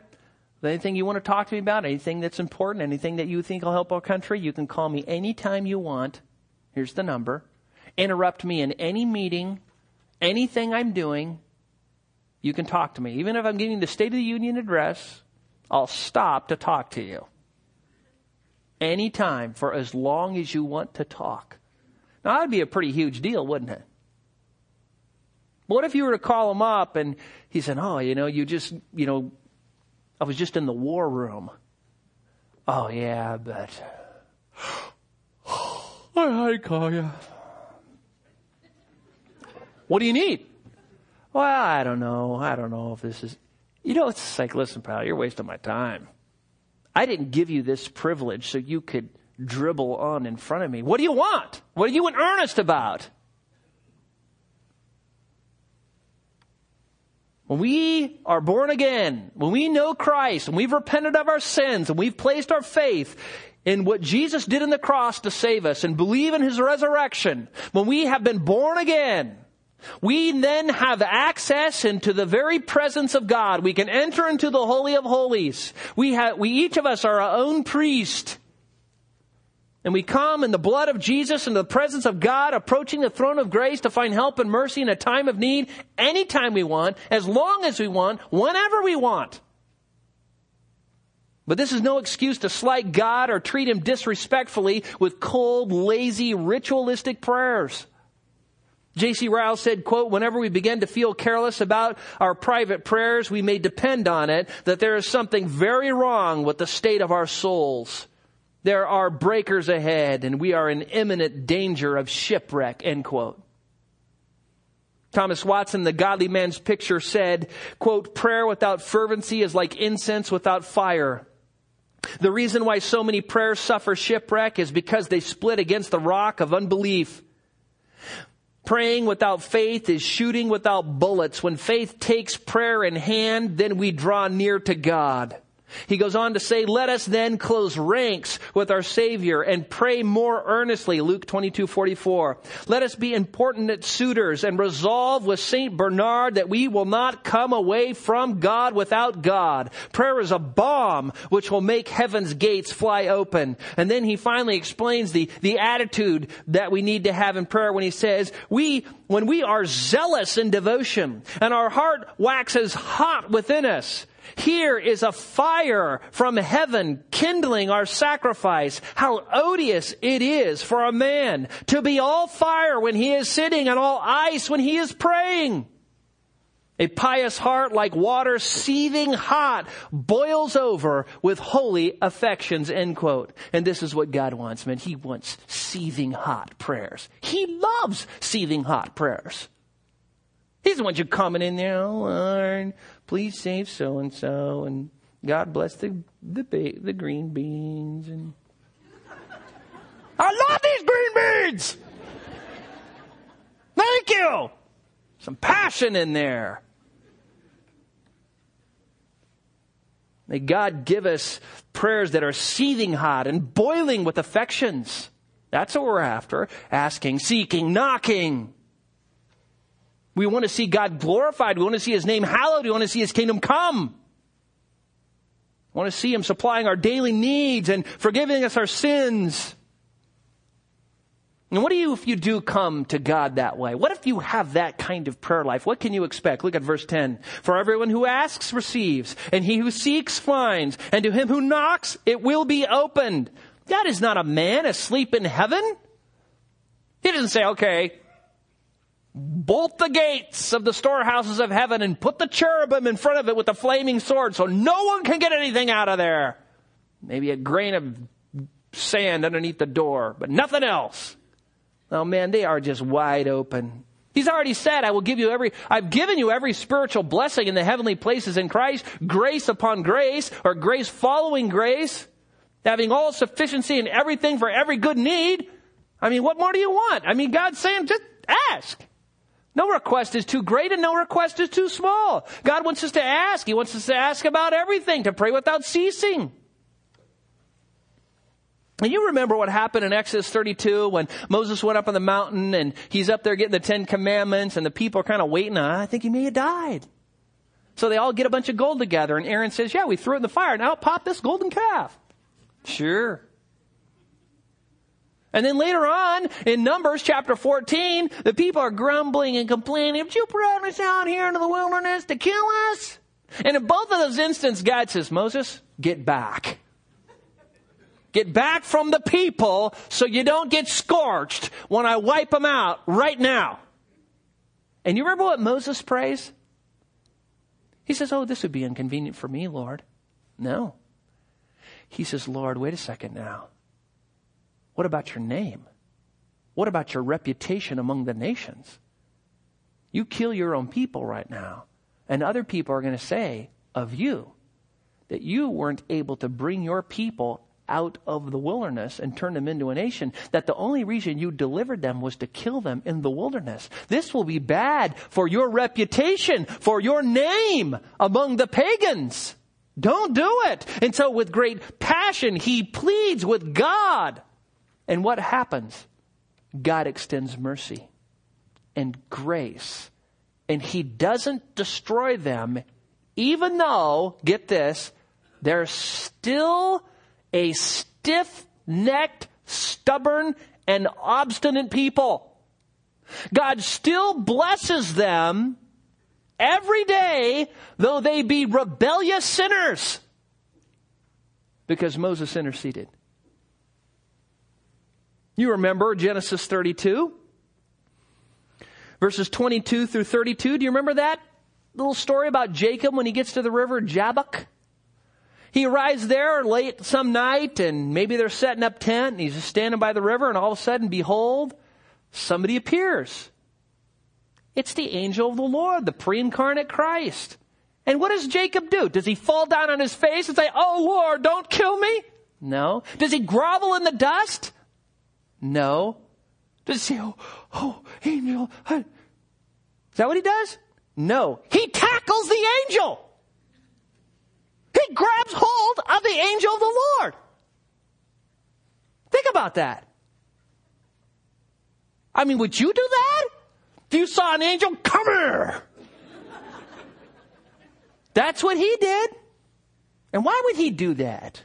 [SPEAKER 1] Anything you want to talk to me about, anything that's important, anything that you think will help our country, you can call me anytime you want. Here's the number. Interrupt me in any meeting, anything I'm doing, you can talk to me. Even if I'm giving the State of the Union address, I'll stop to talk to you anytime for as long as you want to talk. Now, that'd be a pretty huge deal, wouldn't it? What if you were to call him up and he said, Oh, you know, you just, you know, I was just in the war room. Oh, yeah, but. I call you. What do you need? Well, I don't know. I don't know if this is. You know, it's like, listen, pal, you're wasting my time. I didn't give you this privilege so you could dribble on in front of me. What do you want? What are you in earnest about? When we are born again, when we know Christ, and we've repented of our sins, and we've placed our faith in what Jesus did in the cross to save us, and believe in His resurrection, when we have been born again, we then have access into the very presence of God. We can enter into the Holy of Holies. We have, we each of us are our own priest. And we come in the blood of Jesus into the presence of God, approaching the throne of grace to find help and mercy in a time of need, anytime we want, as long as we want, whenever we want. But this is no excuse to slight God or treat Him disrespectfully with cold, lazy, ritualistic prayers. J.C. Ryle said, quote, whenever we begin to feel careless about our private prayers, we may depend on it that there is something very wrong with the state of our souls. There are breakers ahead and we are in imminent danger of shipwreck, end quote. Thomas Watson, the godly man's picture said, quote, prayer without fervency is like incense without fire. The reason why so many prayers suffer shipwreck is because they split against the rock of unbelief. Praying without faith is shooting without bullets. When faith takes prayer in hand, then we draw near to God. He goes on to say, let us then close ranks with our Savior and pray more earnestly. Luke 22, 44. Let us be importunate suitors and resolve with St. Bernard that we will not come away from God without God. Prayer is a bomb which will make heaven's gates fly open. And then he finally explains the, the attitude that we need to have in prayer when he says, we, when we are zealous in devotion and our heart waxes hot within us, here is a fire from heaven kindling our sacrifice. How odious it is for a man to be all fire when he is sitting and all ice when he is praying. A pious heart like water seething hot boils over with holy affections, end quote. And this is what God wants, man. He wants seething hot prayers. He loves seething hot prayers. He doesn't want you coming in there, oh Lord, please save so and so, and God bless the the the green beans, and I love these green beans. Thank you! Some passion in there. May God give us prayers that are seething hot and boiling with affections. That's what we're after. Asking, seeking, knocking. We want to see God glorified. We want to see His name hallowed. We want to see His kingdom come. We want to see Him supplying our daily needs and forgiving us our sins. And what do you if you do come to God that way? What if you have that kind of prayer life? What can you expect? Look at verse 10. For everyone who asks receives, and he who seeks finds, and to him who knocks it will be opened. That is not a man asleep in heaven. He doesn't say, okay, bolt the gates of the storehouses of heaven and put the cherubim in front of it with a flaming sword so no one can get anything out of there. Maybe a grain of sand underneath the door, but nothing else. Oh man, they are just wide open. He's already said, I will give you every, I've given you every spiritual blessing in the heavenly places in Christ, grace upon grace, or grace following grace, having all sufficiency in everything for every good need. I mean, what more do you want? I mean, God's saying, just ask. No request is too great and no request is too small. God wants us to ask. He wants us to ask about everything, to pray without ceasing. And you remember what happened in Exodus 32 when Moses went up on the mountain and he's up there getting the Ten Commandments and the people are kind of waiting. I think he may have died. So they all get a bunch of gold together and Aaron says, yeah, we threw it in the fire. Now pop this golden calf. Sure. And then later on in Numbers chapter 14, the people are grumbling and complaining, Did you brought us out here into the wilderness to kill us? And in both of those instances, God says, Moses, get back. Get back from the people so you don't get scorched when I wipe them out right now. And you remember what Moses prays? He says, Oh, this would be inconvenient for me, Lord. No. He says, Lord, wait a second now. What about your name? What about your reputation among the nations? You kill your own people right now, and other people are going to say of you that you weren't able to bring your people out of the wilderness and turn them into a nation, that the only reason you delivered them was to kill them in the wilderness. This will be bad for your reputation, for your name among the pagans. Don't do it. And so with great passion, he pleads with God. And what happens? God extends mercy and grace. And he doesn't destroy them, even though, get this, they're still a stiff necked, stubborn, and obstinate people. God still blesses them every day, though they be rebellious sinners. Because Moses interceded. You remember Genesis 32, verses 22 through 32. Do you remember that little story about Jacob when he gets to the river Jabbok? He arrives there late some night and maybe they're setting up tent and he's just standing by the river and all of a sudden, behold, somebody appears. It's the angel of the Lord, the pre-incarnate Christ. And what does Jacob do? Does he fall down on his face and say, Oh Lord, don't kill me? No. Does he grovel in the dust? No. Does he say, Oh, oh angel? Is that what he does? No. He tackles the angel. He grabs hold of the angel of the Lord. Think about that. I mean, would you do that? If you saw an angel, come here. That's what he did. And why would he do that?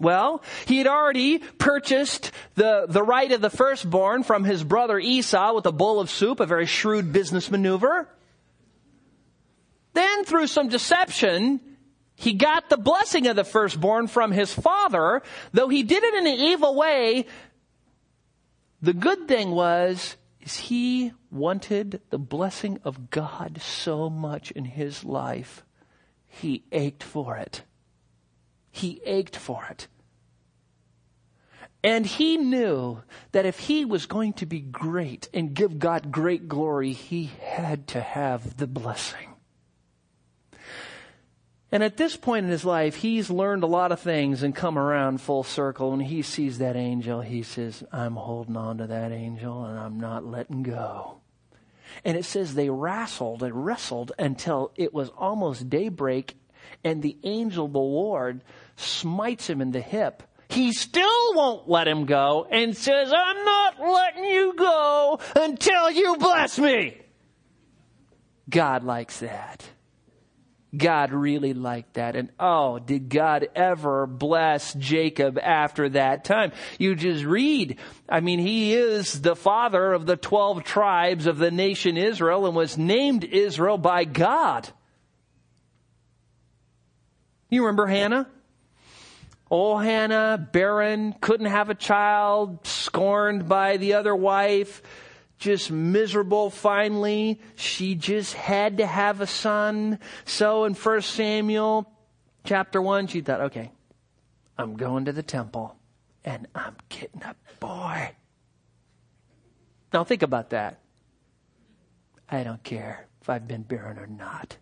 [SPEAKER 1] Well, he had already purchased the, the right of the firstborn from his brother Esau with a bowl of soup, a very shrewd business maneuver. Then through some deception, he got the blessing of the firstborn from his father, though he did it in an evil way. The good thing was, is he wanted the blessing of God so much in his life. He ached for it. He ached for it. And he knew that if he was going to be great and give God great glory, he had to have the blessing. And at this point in his life, he's learned a lot of things and come around full circle. When he sees that angel, he says, I'm holding on to that angel and I'm not letting go. And it says they wrestled and wrestled until it was almost daybreak and the angel the Lord smites him in the hip. He still won't let him go and says, I'm not letting you go until you bless me. God likes that. God really liked that. And oh, did God ever bless Jacob after that time? You just read. I mean, he is the father of the 12 tribes of the nation Israel and was named Israel by God. You remember Hannah? Oh, Hannah, barren, couldn't have a child, scorned by the other wife just miserable finally. She just had to have a son. So in 1 Samuel chapter 1, she thought, okay, I'm going to the temple and I'm getting a boy. Now think about that. I don't care if I've been barren or not.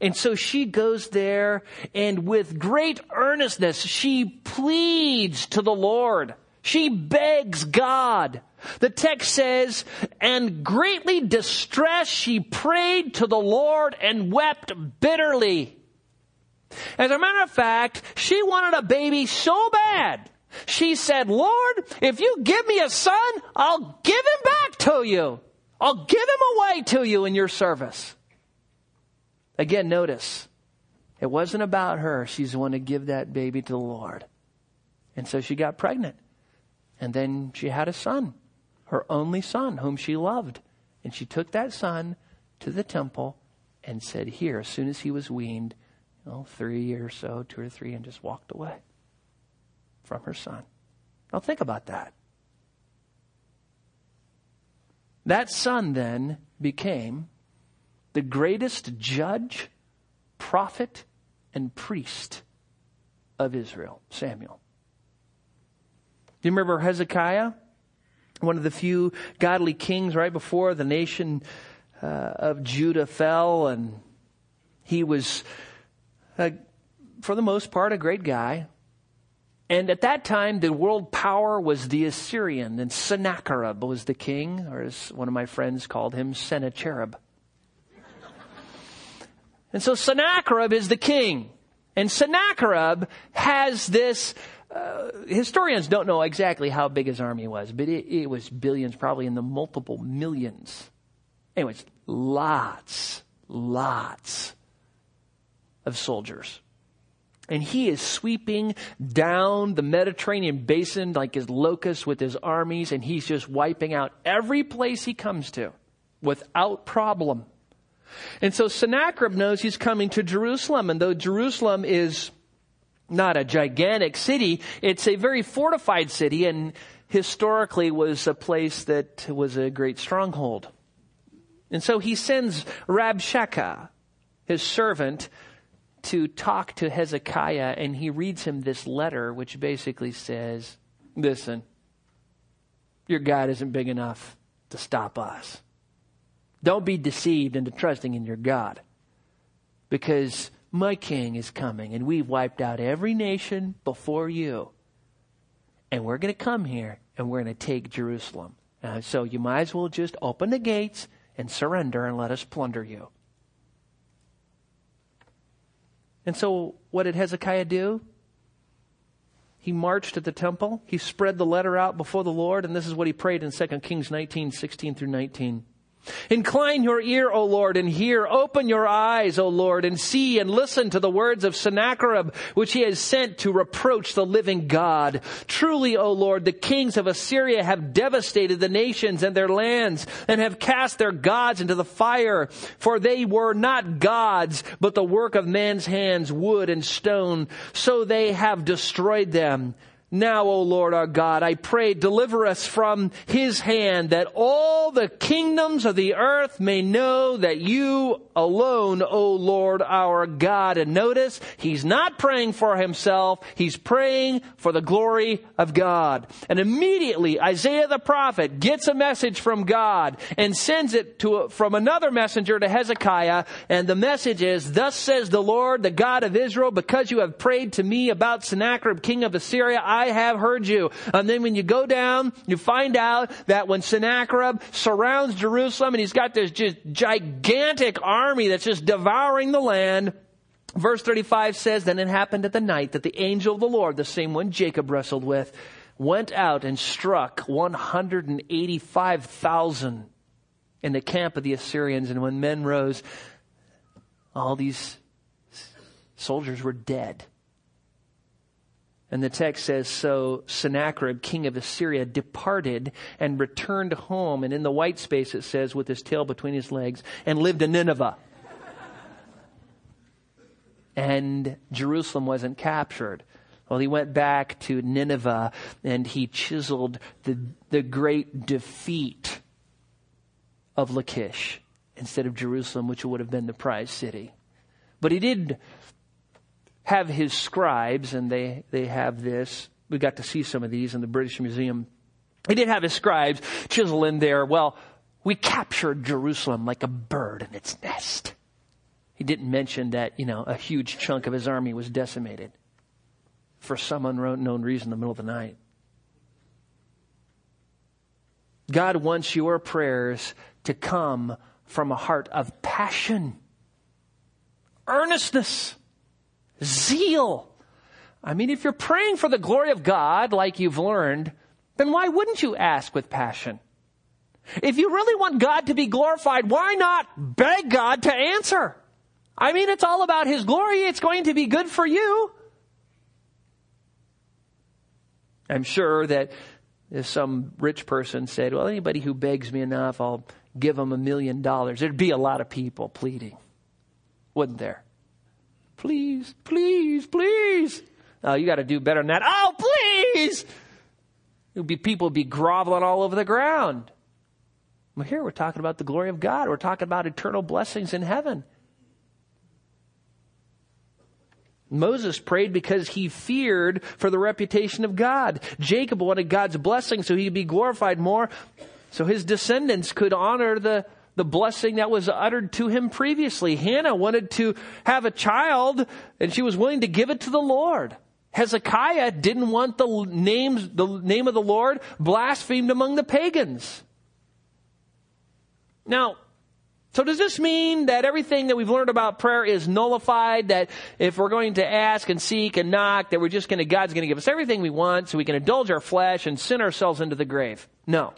[SPEAKER 1] And so she goes there and with great earnestness, she pleads to the Lord. She begs God. The text says, and greatly distressed, she prayed to the Lord and wept bitterly. As a matter of fact, she wanted a baby so bad. She said, Lord, if you give me a son, I'll give him back to you. I'll give him away to you in your service. Again, notice, it wasn't about her. She's the one to give that baby to the Lord. And so she got pregnant. And then she had a son, her only son, whom she loved. And she took that son to the temple and said, Here, as soon as he was weaned, you know, three or so, two or three, and just walked away from her son. Now think about that. That son then became the greatest judge, prophet, and priest of Israel, Samuel. Do you remember Hezekiah? One of the few godly kings right before the nation uh, of Judah fell, and he was, uh, for the most part, a great guy. And at that time, the world power was the Assyrian, and Sennacherib was the king, or as one of my friends called him, Sennacherib. And so Sennacherib is the king. And Sennacherib has this uh, historians don't know exactly how big his army was, but it, it was billions, probably in the multiple millions. Anyways, lots, lots of soldiers. And he is sweeping down the Mediterranean basin like his locust with his armies, and he's just wiping out every place he comes to without problem. And so Sennacherib knows he's coming to Jerusalem, and though Jerusalem is not a gigantic city. It's a very fortified city and historically was a place that was a great stronghold. And so he sends Rabshakeh, his servant, to talk to Hezekiah and he reads him this letter which basically says, listen, your God isn't big enough to stop us. Don't be deceived into trusting in your God because my king is coming, and we've wiped out every nation before you. And we're going to come here, and we're going to take Jerusalem. Uh, so you might as well just open the gates and surrender and let us plunder you. And so, what did Hezekiah do? He marched to the temple. He spread the letter out before the Lord, and this is what he prayed in 2 Kings 19, 16 through 19. Incline your ear, O Lord, and hear. Open your eyes, O Lord, and see and listen to the words of Sennacherib, which he has sent to reproach the living God. Truly, O Lord, the kings of Assyria have devastated the nations and their lands, and have cast their gods into the fire. For they were not gods, but the work of man's hands, wood and stone. So they have destroyed them. Now, O Lord our God, I pray, deliver us from his hand that all the kingdoms of the earth may know that you alone, O Lord our God. And notice, he's not praying for himself, he's praying for the glory of God. And immediately Isaiah the prophet gets a message from God and sends it to, from another messenger to Hezekiah. And the message is, thus says the Lord, the God of Israel, because you have prayed to me about Sennacherib, king of Assyria, I have heard you. And then when you go down, you find out that when Sennacherib surrounds Jerusalem and he's got this just gigantic army that's just devouring the land, Verse 35 says, Then it happened at the night that the angel of the Lord, the same one Jacob wrestled with, went out and struck 185,000 in the camp of the Assyrians. And when men rose, all these soldiers were dead. And the text says, So Sennacherib, king of Assyria, departed and returned home. And in the white space it says, with his tail between his legs, and lived in Nineveh. and Jerusalem wasn't captured. Well, he went back to Nineveh and he chiseled the, the great defeat of Lachish instead of Jerusalem, which would have been the prize city. But he did have his scribes, and they, they have this. We got to see some of these in the British Museum. He did have his scribes chisel in there, well, we captured Jerusalem like a bird in its nest. He didn't mention that, you know, a huge chunk of his army was decimated for some unknown reason in the middle of the night. God wants your prayers to come from a heart of passion, earnestness, zeal. I mean, if you're praying for the glory of God, like you've learned, then why wouldn't you ask with passion? If you really want God to be glorified, why not beg God to answer? I mean, it's all about His glory. It's going to be good for you. I'm sure that if some rich person said, well, anybody who begs me enough, I'll give them a million dollars, there'd be a lot of people pleading. Wouldn't there? Please, please, please. Oh, you got to do better than that. Oh, please. It would be people would be groveling all over the ground. Well, here we're talking about the glory of God. We're talking about eternal blessings in heaven. Moses prayed because he feared for the reputation of God. Jacob wanted God's blessing so he could be glorified more, so his descendants could honor the the blessing that was uttered to him previously. Hannah wanted to have a child and she was willing to give it to the Lord. Hezekiah didn't want the names, the name of the Lord blasphemed among the pagans. Now, so does this mean that everything that we've learned about prayer is nullified? That if we're going to ask and seek and knock, that we're just going to, God's going to give us everything we want so we can indulge our flesh and sin ourselves into the grave? No.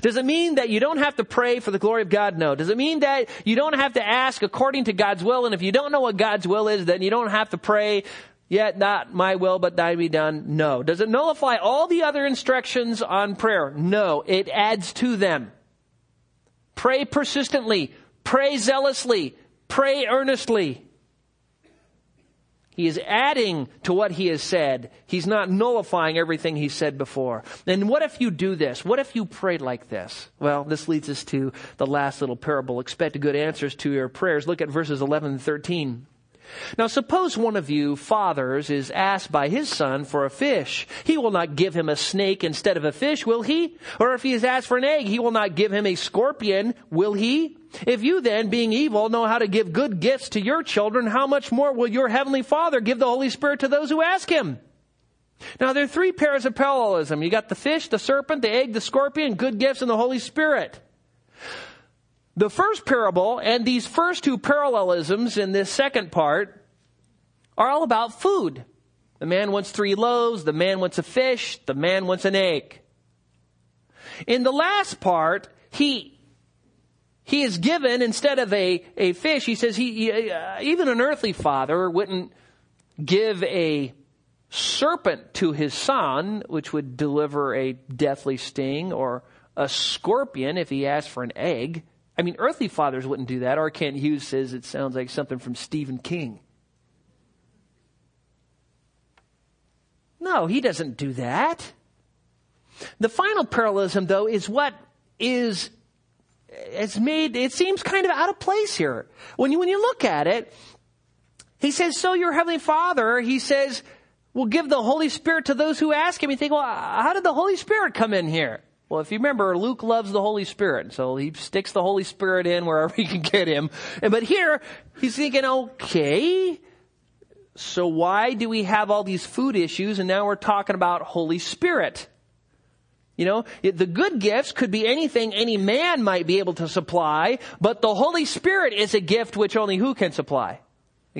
[SPEAKER 1] Does it mean that you don't have to pray for the glory of God? No. Does it mean that you don't have to ask according to God's will? And if you don't know what God's will is, then you don't have to pray, yet not my will, but thy be done? No. Does it nullify all the other instructions on prayer? No. It adds to them. Pray persistently. Pray zealously. Pray earnestly. He is adding to what he has said. He's not nullifying everything he said before. And what if you do this? What if you pray like this? Well, this leads us to the last little parable. Expect good answers to your prayers. Look at verses 11 and 13. Now suppose one of you fathers is asked by his son for a fish. He will not give him a snake instead of a fish, will he? Or if he is asked for an egg, he will not give him a scorpion, will he? If you then, being evil, know how to give good gifts to your children, how much more will your heavenly father give the Holy Spirit to those who ask him? Now there are three pairs of parallelism. You got the fish, the serpent, the egg, the scorpion, good gifts, and the Holy Spirit. The first parable and these first two parallelisms in this second part are all about food. The man wants three loaves, the man wants a fish, the man wants an egg. In the last part, he he is given instead of a, a fish, he says he, uh, even an earthly father wouldn't give a serpent to his son, which would deliver a deathly sting, or a scorpion if he asked for an egg. I mean, earthly fathers wouldn't do that. R. Kent Hughes says it sounds like something from Stephen King. No, he doesn't do that. The final parallelism, though, is what is it's made, it seems kind of out of place here. When you, when you look at it, he says, so your heavenly father, he says, will give the Holy Spirit to those who ask him. You think, well, how did the Holy Spirit come in here? Well, if you remember, Luke loves the Holy Spirit, so he sticks the Holy Spirit in wherever he can get him. But here, he's thinking, okay, so why do we have all these food issues and now we're talking about Holy Spirit? You know, the good gifts could be anything any man might be able to supply, but the Holy Spirit is a gift which only who can supply?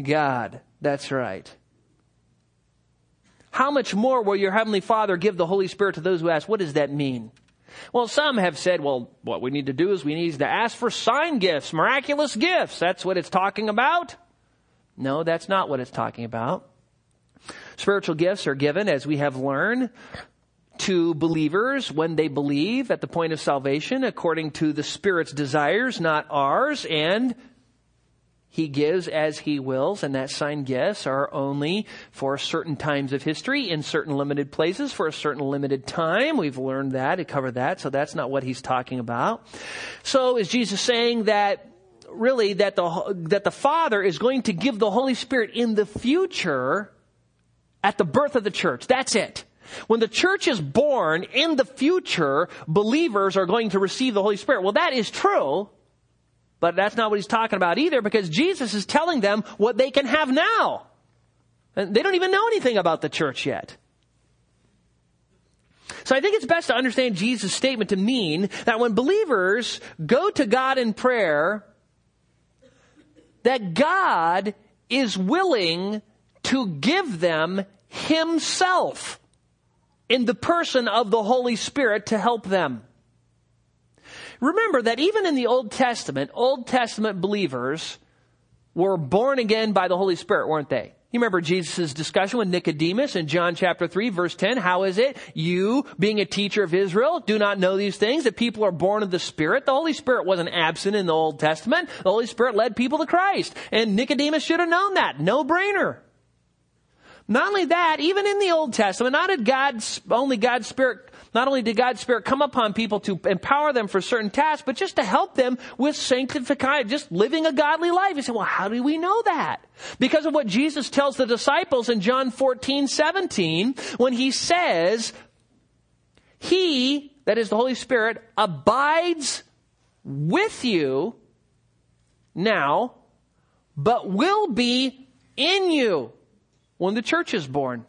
[SPEAKER 1] God. That's right. How much more will your Heavenly Father give the Holy Spirit to those who ask? What does that mean? Well, some have said, well, what we need to do is we need to ask for sign gifts, miraculous gifts. That's what it's talking about. No, that's not what it's talking about. Spiritual gifts are given, as we have learned, to believers when they believe at the point of salvation according to the Spirit's desires, not ours, and he gives as he wills, and that sign gifts are only for certain times of history in certain limited places for a certain limited time. We've learned that, to cover that, so that's not what he's talking about. So is Jesus saying that really that the, that the Father is going to give the Holy Spirit in the future at the birth of the church? That's it. When the church is born in the future, believers are going to receive the Holy Spirit. Well, that is true, but that's not what he's talking about either because Jesus is telling them what they can have now. And they don't even know anything about the church yet. So I think it's best to understand Jesus' statement to mean that when believers go to God in prayer, that God is willing to give them Himself in the person of the Holy Spirit to help them. Remember that even in the Old Testament, Old Testament believers were born again by the Holy Spirit, weren't they? You remember Jesus' discussion with Nicodemus in John chapter 3 verse 10. How is it you, being a teacher of Israel, do not know these things, that people are born of the Spirit? The Holy Spirit wasn't absent in the Old Testament. The Holy Spirit led people to Christ. And Nicodemus should have known that. No brainer. Not only that, even in the Old Testament, not did God's, only God's Spirit, not only did God's Spirit come upon people to empower them for certain tasks, but just to help them with sanctification, just living a godly life. You say, well, how do we know that? Because of what Jesus tells the disciples in John 14, 17, when he says, He, that is the Holy Spirit, abides with you now, but will be in you when the church is born.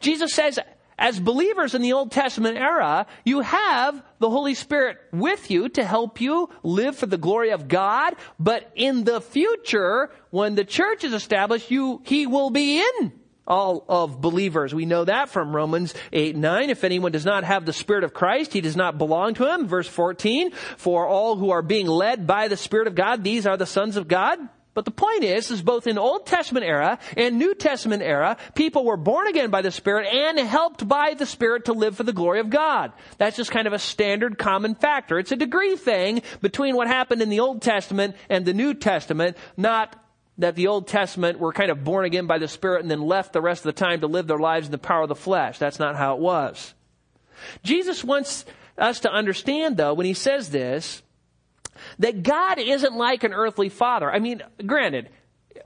[SPEAKER 1] Jesus says, as believers in the Old Testament era, you have the Holy Spirit with you to help you live for the glory of God. But in the future, when the church is established, you, He will be in all of believers. We know that from Romans 8, 9. If anyone does not have the Spirit of Christ, he does not belong to him. Verse 14, for all who are being led by the Spirit of God, these are the sons of God. But the point is, is both in Old Testament era and New Testament era, people were born again by the Spirit and helped by the Spirit to live for the glory of God. That's just kind of a standard common factor. It's a degree thing between what happened in the Old Testament and the New Testament, not that the Old Testament were kind of born again by the Spirit and then left the rest of the time to live their lives in the power of the flesh. That's not how it was. Jesus wants us to understand though, when he says this, that God isn't like an earthly father. I mean, granted,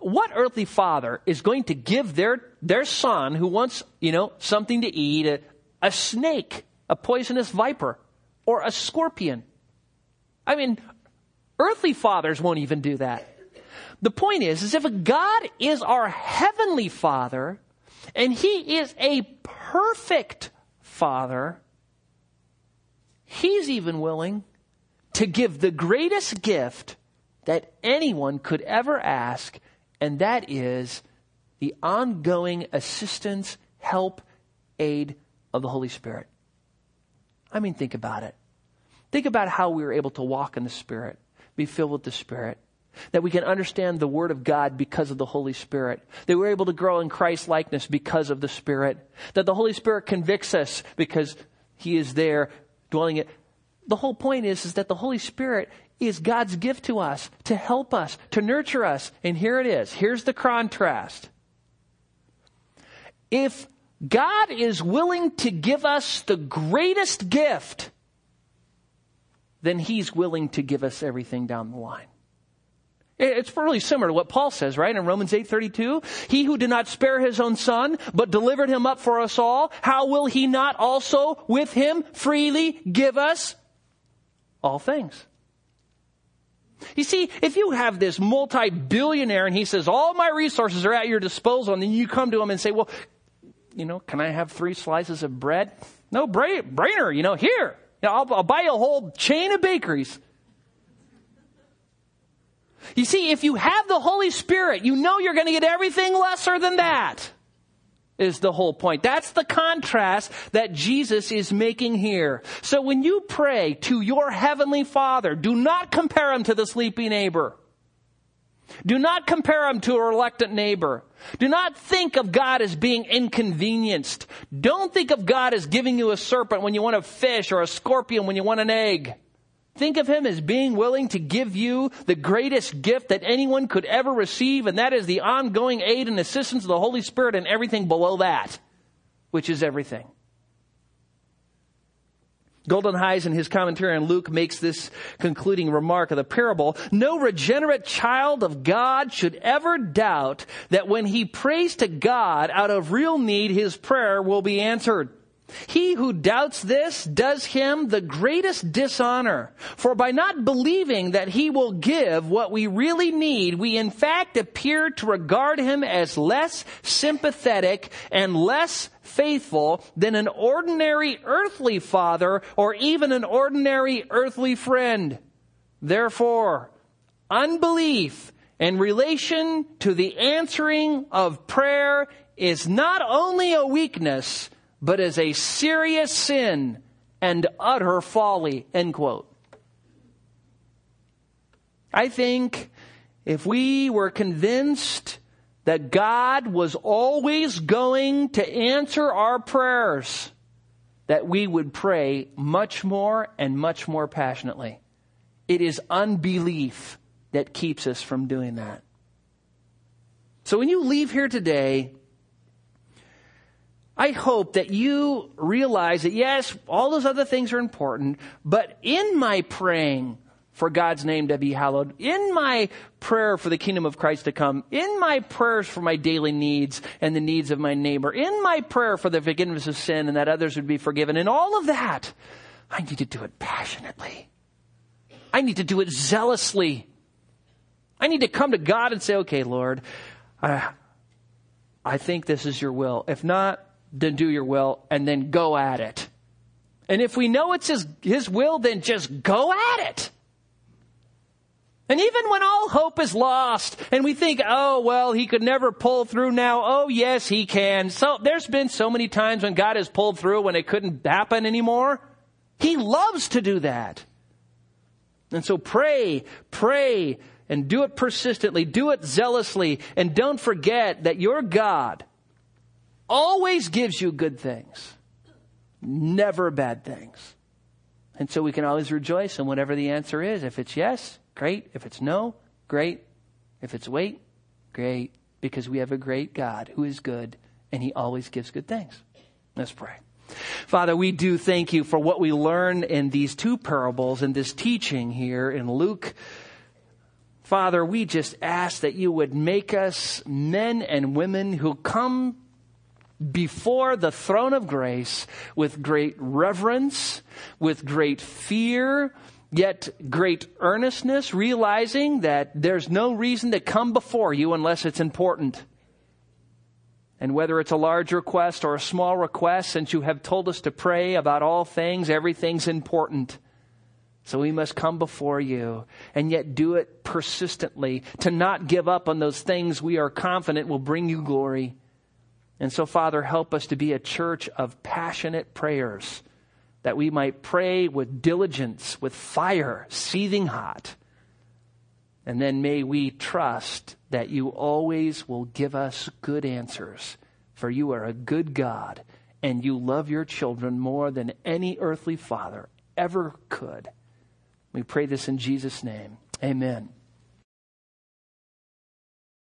[SPEAKER 1] what earthly father is going to give their, their son who wants, you know, something to eat, a, a snake, a poisonous viper, or a scorpion? I mean, earthly fathers won't even do that. The point is, is if God is our heavenly father, and he is a perfect father, he's even willing to give the greatest gift that anyone could ever ask, and that is the ongoing assistance, help, aid of the Holy Spirit. I mean, think about it. Think about how we were able to walk in the Spirit, be filled with the Spirit, that we can understand the Word of God because of the Holy Spirit, that we're able to grow in Christ likeness because of the Spirit, that the Holy Spirit convicts us because He is there dwelling it the whole point is, is that the Holy Spirit is God's gift to us to help us, to nurture us. And here it is. Here's the contrast. If God is willing to give us the greatest gift, then He's willing to give us everything down the line. It's really similar to what Paul says, right? In Romans 8:32, he who did not spare his own son, but delivered him up for us all, how will he not also with him freely give us all things? You see, if you have this multi-billionaire and he says, all my resources are at your disposal, and then you come to him and say, well, you know, can I have three slices of bread? No, bra- brainer, you know, here. You know, I'll, I'll buy a whole chain of bakeries. You see, if you have the Holy Spirit, you know you're going to get everything lesser than that is the whole point. That's the contrast that Jesus is making here. So when you pray to your heavenly Father, do not compare him to the sleepy neighbor. Do not compare him to a reluctant neighbor. Do not think of God as being inconvenienced. Don't think of God as giving you a serpent when you want a fish or a scorpion when you want an egg. Think of him as being willing to give you the greatest gift that anyone could ever receive, and that is the ongoing aid and assistance of the Holy Spirit and everything below that, which is everything. Geldenhuys in his commentary on Luke makes this concluding remark of the parable. No regenerate child of God should ever doubt that when he prays to God out of real need, his prayer will be answered. He who doubts this does him the greatest dishonor. For by not believing that he will give what we really need, we in fact appear to regard him as less sympathetic and less faithful than an ordinary earthly father or even an ordinary earthly friend. Therefore, unbelief in relation to the answering of prayer is not only a weakness, but as a serious sin and utter folly, end quote. I think if we were convinced that God was always going to answer our prayers, that we would pray much more and much more passionately. It is unbelief that keeps us from doing that. So when you leave here today, I hope that you realize that yes, all those other things are important, but in my praying for God's name to be hallowed, in my prayer for the kingdom of Christ to come, in my prayers for my daily needs and the needs of my neighbor, in my prayer for the forgiveness of sin and that others would be forgiven, in all of that, I need to do it passionately. I need to do it zealously. I need to come to God and say, okay, Lord, uh, I think this is your will. If not, then do your will and then go at it. And if we know it's his, his will, then just go at it. And even when all hope is lost and we think, oh, well, he could never pull through now. Oh, yes, he can. So there's been so many times when God has pulled through when it couldn't happen anymore. He loves to do that. And so pray, pray, and do it persistently. Do it zealously. And don't forget that your God always gives you good things, never bad things. And so we can always rejoice in whatever the answer is. If it's yes, great. If it's no, great. If it's wait, great. Because we have a great God who is good and he always gives good things. Let's pray. Father, we do thank you for what we learn in these two parables and this teaching here in Luke. Father, we just ask that you would make us men and women who come before the throne of grace with great reverence, with great fear, yet great earnestness, realizing that there's no reason to come before you unless it's important. And whether it's a large request or a small request, since you have told us to pray about all things, everything's important. So we must come before you and yet do it persistently, to not give up on those things we are confident will bring you glory. And so, Father, help us to be a church of passionate prayers, that we might pray with diligence, with fire, seething hot. And then may we trust that you always will give us good answers, for you are a good God, and you love your children more than any earthly father ever could. We pray this in Jesus' name. Amen.